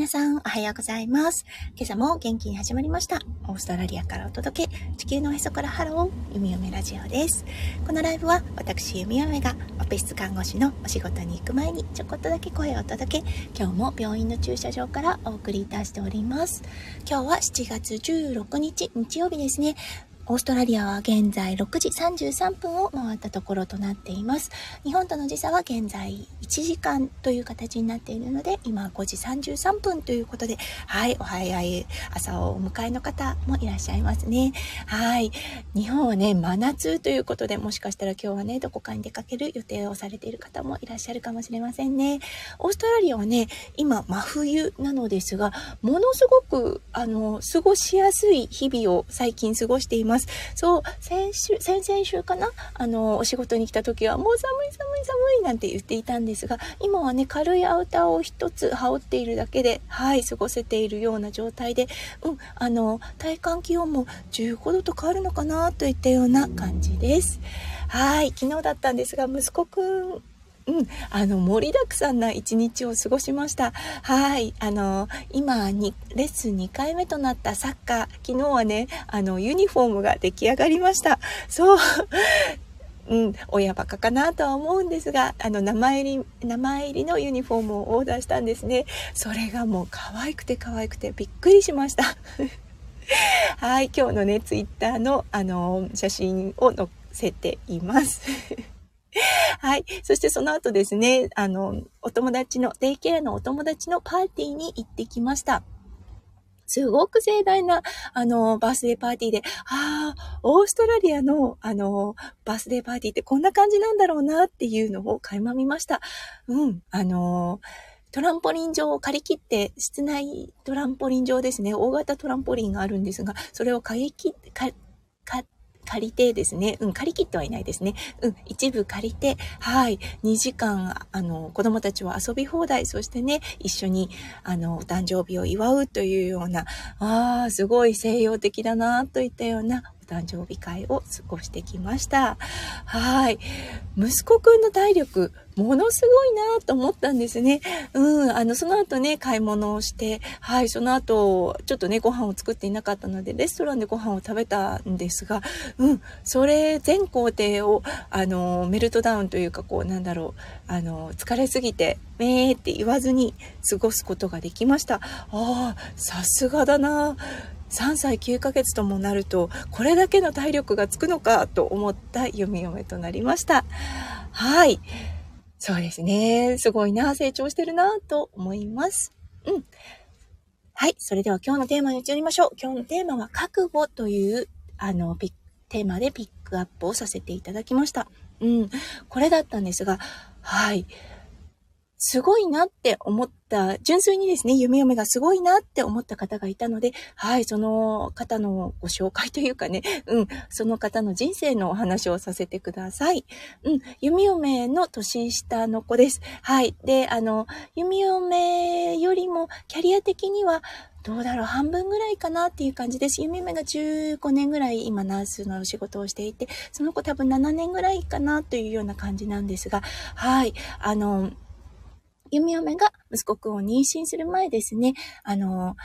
皆さん、おはようございます。今朝も元気に始まりました。オーストラリアからお届け、地球のへそからハロー、弓嫁ラジオです。このライブは、私、弓嫁が、オペ室看護師のお仕事に行く前に、ちょこっとだけ声をお届け、今日も病院の駐車場からお送りいたしております。今日は7月16日、日曜日ですね。オーストラリアは現在6時33分を回ったところとなっています。日本との時差は現在1時間という形になっているので、今5時33分ということで、はい、お早い朝をお迎えの方もいらっしゃいますね。はい。日本はね、真夏ということで、もしかしたら今日はね、どこかに出かける予定をされている方もいらっしゃるかもしれませんね。オーストラリアはね、今真冬なのですが、ものすごく、あの、過ごしやすい日々を最近過ごしています。ます。そう、先週、先々週かな？あの、お仕事に来た時は、もう寒い寒い寒いなんて言っていたんですが、今はね、軽いアウターを一つ羽織っているだけで、はい、過ごせているような状態で、うん、あの、体感気温も15度と変わるのかなといったような感じです。はい、昨日だったんですが、息子くんうん、あの、盛りだくさんな一日を過ごしました。はい。あの、今に、レッスン2回目となったサッカー、昨日はね、あの、ユニフォームが出来上がりました。そう。うん、親バカかなとは思うんですが、あの、名前入り、名前入りのユニフォームをオーダーしたんですね。それがもう可愛くて可愛くてびっくりしました。はい、今日のね、ツイッターの、あの、写真を載せています。はい。そしてその後ですね、あの、お友達の、デイケアのお友達のパーティーに行ってきました。すごく盛大な、あの、バースデーパーティーで、ああ、オーストラリアの、あの、バースデーパーティーってこんな感じなんだろうなっていうのを垣間見ました。うん、あの、トランポリン場を借り切って、室内トランポリン場ですね。大型トランポリンがあるんですが、それを借り切って、借りてですね、うん、借り切ってはいないですね。うん、一部借りて、はい、2時間、あの、子供たちは遊び放題、そしてね、一緒に、あの、お誕生日を祝うというような、ああ、すごい西洋的だな、といったような誕生日会を過ごしてきました。はい。息子くんの体力、ものすごいなと思ったんですね。うん。あの、その後ね、買い物をして、はい、その後、ちょっとね、ご飯を作っていなかったので、レストランでご飯を食べたんですが、うん。それ、全工程を、あの、メルトダウンというか、こう、なんだろう、あの、疲れすぎて、めーって言わずに過ごすことができました。ああ、さすがだな3歳9ヶ月ともなるとこれだけの体力がつくのかと思った弓嫁となりました。はい。そうですね。すごいな、成長してるなと思います。うん。はい。それでは今日のテーマに移りましょう。今日のテーマは覚悟という、あの、テーマでピックアップをさせていただきました。うん。これだったんですが、はい。すごいなって思った、純粋にですね、夢嫁がすごいなって思った方がいたので、はい、その方のご紹介というかね、うん、その方の人生のお話をさせてください。うん、弓嫁の年下の子です。はい。で、あの、弓嫁よりもキャリア的には、どうだろう、半分ぐらいかなっていう感じです。弓嫁が15年ぐらい今ナースの仕事をしていて、その子多分7年ぐらいかなというような感じなんですが、はい、あの、弓嫁が息子くんを妊娠する前ですね、あの、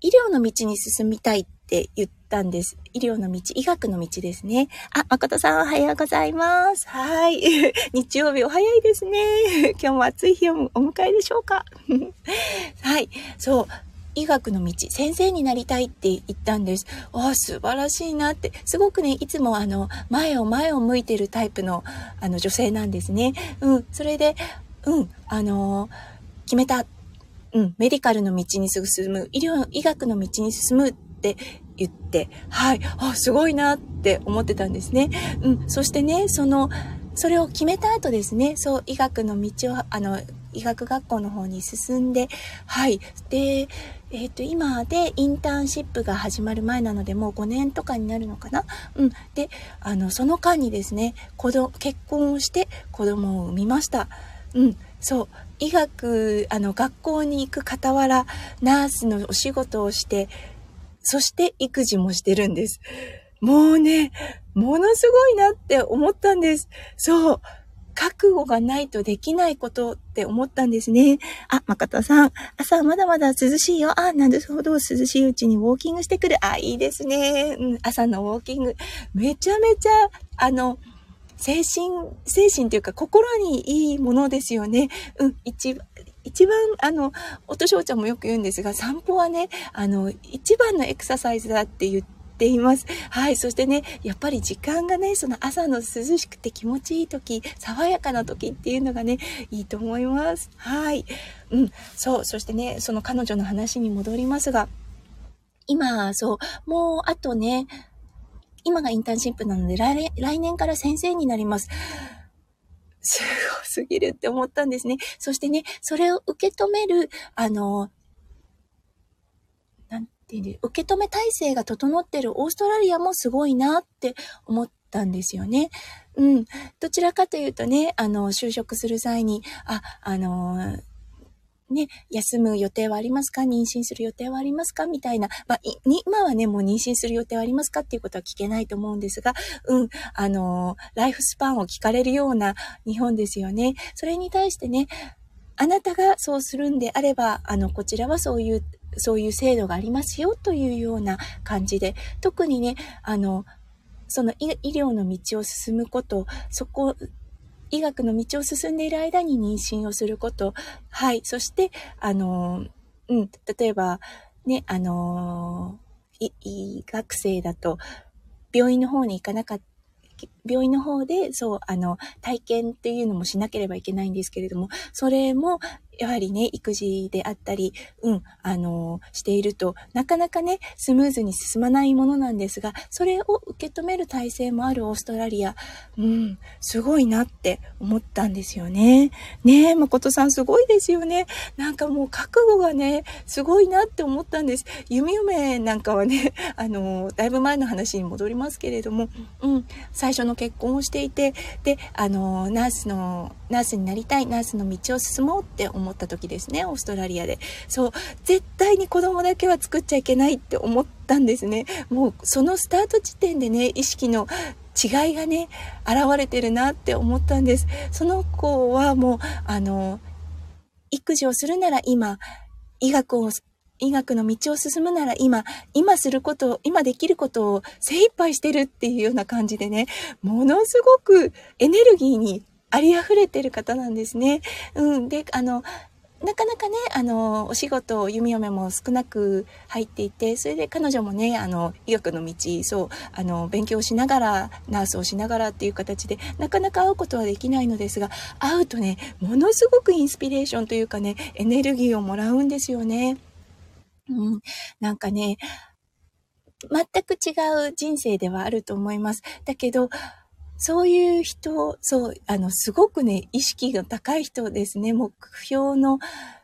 医療の道に進みたいって言ったんです。医療の道、医学の道ですね。あ、誠さんおはようございます。はい。日曜日お早いですね。今日も暑い日をお迎えでしょうか。はい。そう。医学の道、先生になりたいって言ったんです。ああ、素晴らしいなって。すごくね、いつもあの、前を前を向いてるタイプの、あの、女性なんですね。うん。それで、うん、あのー、決めた。うん、メディカルの道に進む、医療、医学の道に進むって言って、はい、あ、すごいなって思ってたんですね。うん、そしてね、その、それを決めた後ですね、そう、医学の道を、あの、医学学校の方に進んで、はい。で、えっ、と、今でインターンシップが始まる前なので、もう5年とかになるのかなうん。で、あの、その間にですね、子供、結婚をして子供を産みました。うん、そう。医学、あの、学校に行く傍ら、ナースのお仕事をして、そして育児もしてるんです。もうね、ものすごいなって思ったんです。そう。覚悟がないとできないことって思ったんですね。あ、誠さん、朝まだまだ涼しいよ。あ、なるほど、涼しいうちにウォーキングしてくる。あ、いいですね。うん、朝のウォーキング。めちゃめちゃ、あの、精神、精神というか心にいいものですよね。うん、一番、一番、あの、おとしょうちゃんもよく言うんですが、散歩はね、あの、一番のエクササイズだって言っ、ています。はい。そしてね、やっぱり時間がね、その朝の涼しくて気持ちいい時、爽やかな時っていうのがね、いいと思います。はい。うん。そう。そしてね、その彼女の話に戻りますが、今、そう、もうあとね、今がインターンシップなので来、来年から先生になります。すごすぎるって思ったんですね。そしてね、それを受け止める、あの、ていう受け止め体制が整ってるオーストラリアもすごいなって思ったんですよね。うん。どちらかというとね、あの、就職する際に、あ、あのね、休む予定はありますか？妊娠する予定はありますか？みたいな。まあ、今はね、もう妊娠する予定はありますかっていうことは聞けないと思うんですが、うん、あのライフスパンを聞かれるような日本ですよね。それに対してね、あなたがそうするんであれば、あの、こちらはそういうそういう制度がありますよというような感じで、特にね、あの、その医療の道を進むこと、そこ、医学の道を進んでいる間に妊娠をすること、はい、そして、あの、うん、例えば、ね、あの、医学生だと、病院の方に行かなかった、病院の方で、そう、あの、体験っていうのもしなければいけないんですけれども、それも、やはりね、育児であったり、うん、あの、していると、なかなかね、スムーズに進まないものなんですが、それを受け止める体制もあるオーストラリア、うん、すごいなって思ったんですよね。ねえ、誠さんすごいですよね。なんかもう覚悟がね、すごいなって思ったんです。弓嫁なんかはね、あの、だいぶ前の話に戻りますけれども、うん、最初の結婚をしていて、で、あの、ナースの、ナースになりたい、ナースの道を進もうって思った時ですね、オーストラリアで。そう、絶対に子供だけは作っちゃいけないって思ったんですね。もう、そのスタート地点でね、意識の違いがね、現れてるなって思ったんです。その子はもう、あの、育児をするなら今、医学を医学の道を進むなら今、今することを、今できることを精一杯してるっていうような感じでね、ものすごくエネルギーにあり溢れてる方なんですね。うん。で、あの、なかなかね、あの、お仕事、弓嫁も少なく入っていて、それで彼女もね、あの、医学の道、そう、あの、勉強しながら、ナースをしながらっていう形で、なかなか会うことはできないのですが、会うとね、ものすごくインスピレーションというかね、エネルギーをもらうんですよね。うん、なんかね、全く違う人生ではあると思います。だけど、そういう人、そう、あの、すごくね、意識が高い人ですね。目標の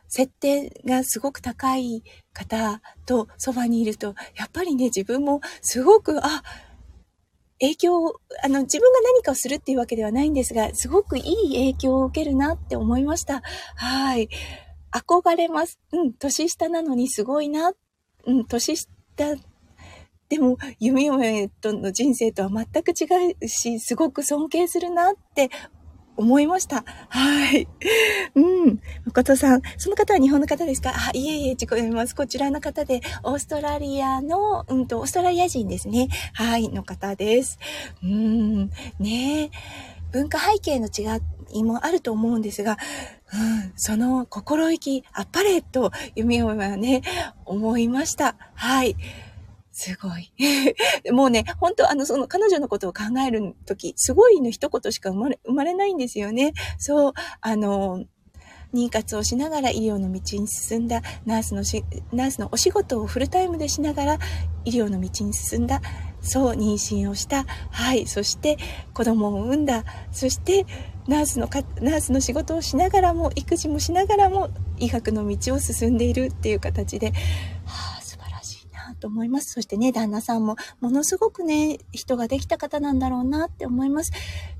設定がすごく高い方とそばにいると、やっぱりね、自分もすごく、あ、影響、あの、自分が何かをするっていうわけではないんですが、すごくいい影響を受けるなって思いました。はい。憧れます。うん、年下なのにすごいな。うん、年下、でも、弓嫁との人生とは全く違うし、すごく尊敬するなって思いました。はい。うん。誠さん。その方は日本の方ですか？あ、いえいえ、自己読みます。こちらの方で、オーストラリアの、うんと、オーストラリア人ですね。はい、の方です。うん。ねえ。文化背景の違いもあると思うんですが、うん、その心意気、あっぱれと弓嫁はね、思いました。はい。すごい。もうね、本当あの、その彼女のことを考えるとき、すごいの一言しか生まれ、生まれないんですよね。そう、あの、妊活をしながら医療の道に進んだ、ナースのし、ナースのお仕事をフルタイムでしながら医療の道に進んだ、そう、妊娠をした、はい、そして子供を産んだ、そしてナースのか、ナースの仕事をしながらも、育児もしながらも、医学の道を進んでいるっていう形で、と思います。そしてね、旦那さんも、ものすごくね、人ができた方なんだろうなって思います。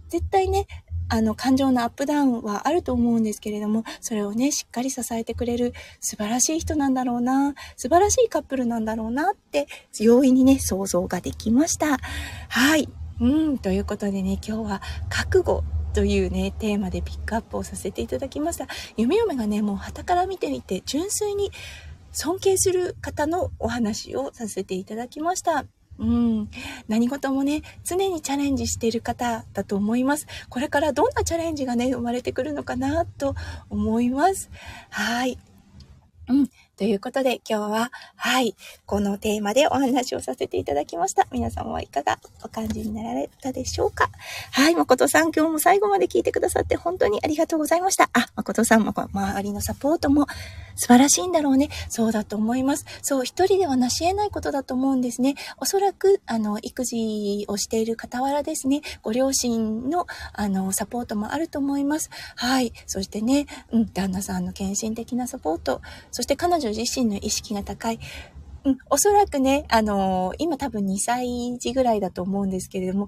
絶対ね、あの、感情のアップダウンはあると思うんですけれども、それをね、しっかり支えてくれる素晴らしい人なんだろうな、素晴らしいカップルなんだろうなって、容易にね、想像ができました。はい。うん、ということでね、今日は覚悟というね、テーマでピックアップをさせていただきました。弓嫁がね、もう旗から見てみて、純粋に尊敬する方のお話をさせていただきました。うん。何事もね、常にチャレンジしている方だと思います。これからどんなチャレンジがね、生まれてくるのかなと思います。はい。うん。ということで今日は、はい、このテーマでお話をさせていただきました。皆様はいかがお感じになられたでしょうか？はい、誠さん今日も最後まで聞いてくださって本当にありがとうございました。あ、誠さんも周りのサポートも素晴らしいんだろうね。そうだと思います。そう、一人では成し得ないことだと思うんですね。おそらく、あの、育児をしている傍らですね、ご両親の、あの、サポートもあると思います。はい。そしてね、うん、旦那さんの献身的なサポート、そして彼女自身の意識が高い。うん、おそらくね、あのー、今多分2歳児ぐらいだと思うんですけれども、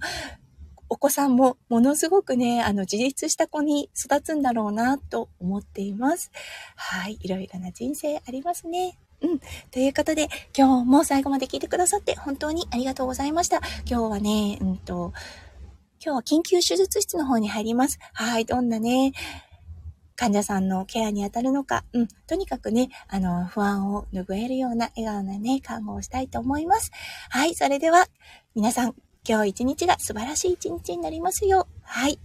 お子さんもものすごくね、あの、自立した子に育つんだろうなと思っています。はい。いろいろな人生ありますね。うん。ということで、今日も最後まで聞いてくださって本当にありがとうございました。今日はね、うんと、今日は緊急手術室の方に入ります。はい。どんなね、患者さんのケアに当たるのか、うん、とにかくね、あの、不安を拭えるような笑顔なね、看護をしたいと思います。はい、それでは、皆さん、今日一日が素晴らしい一日になりますよ。はい。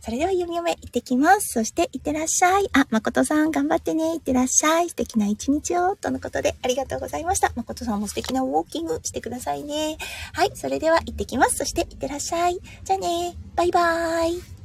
それでは、ゆみよめ、行ってきます。そして、いってらっしゃい。あ、まことさん、頑張ってね。いってらっしゃい。素敵な一日を。とのことで、ありがとうございました。まことさんも素敵なウォーキングしてくださいね。はい。それでは、行ってきます。そして、いってらっしゃい。じゃあね。バイバーイ。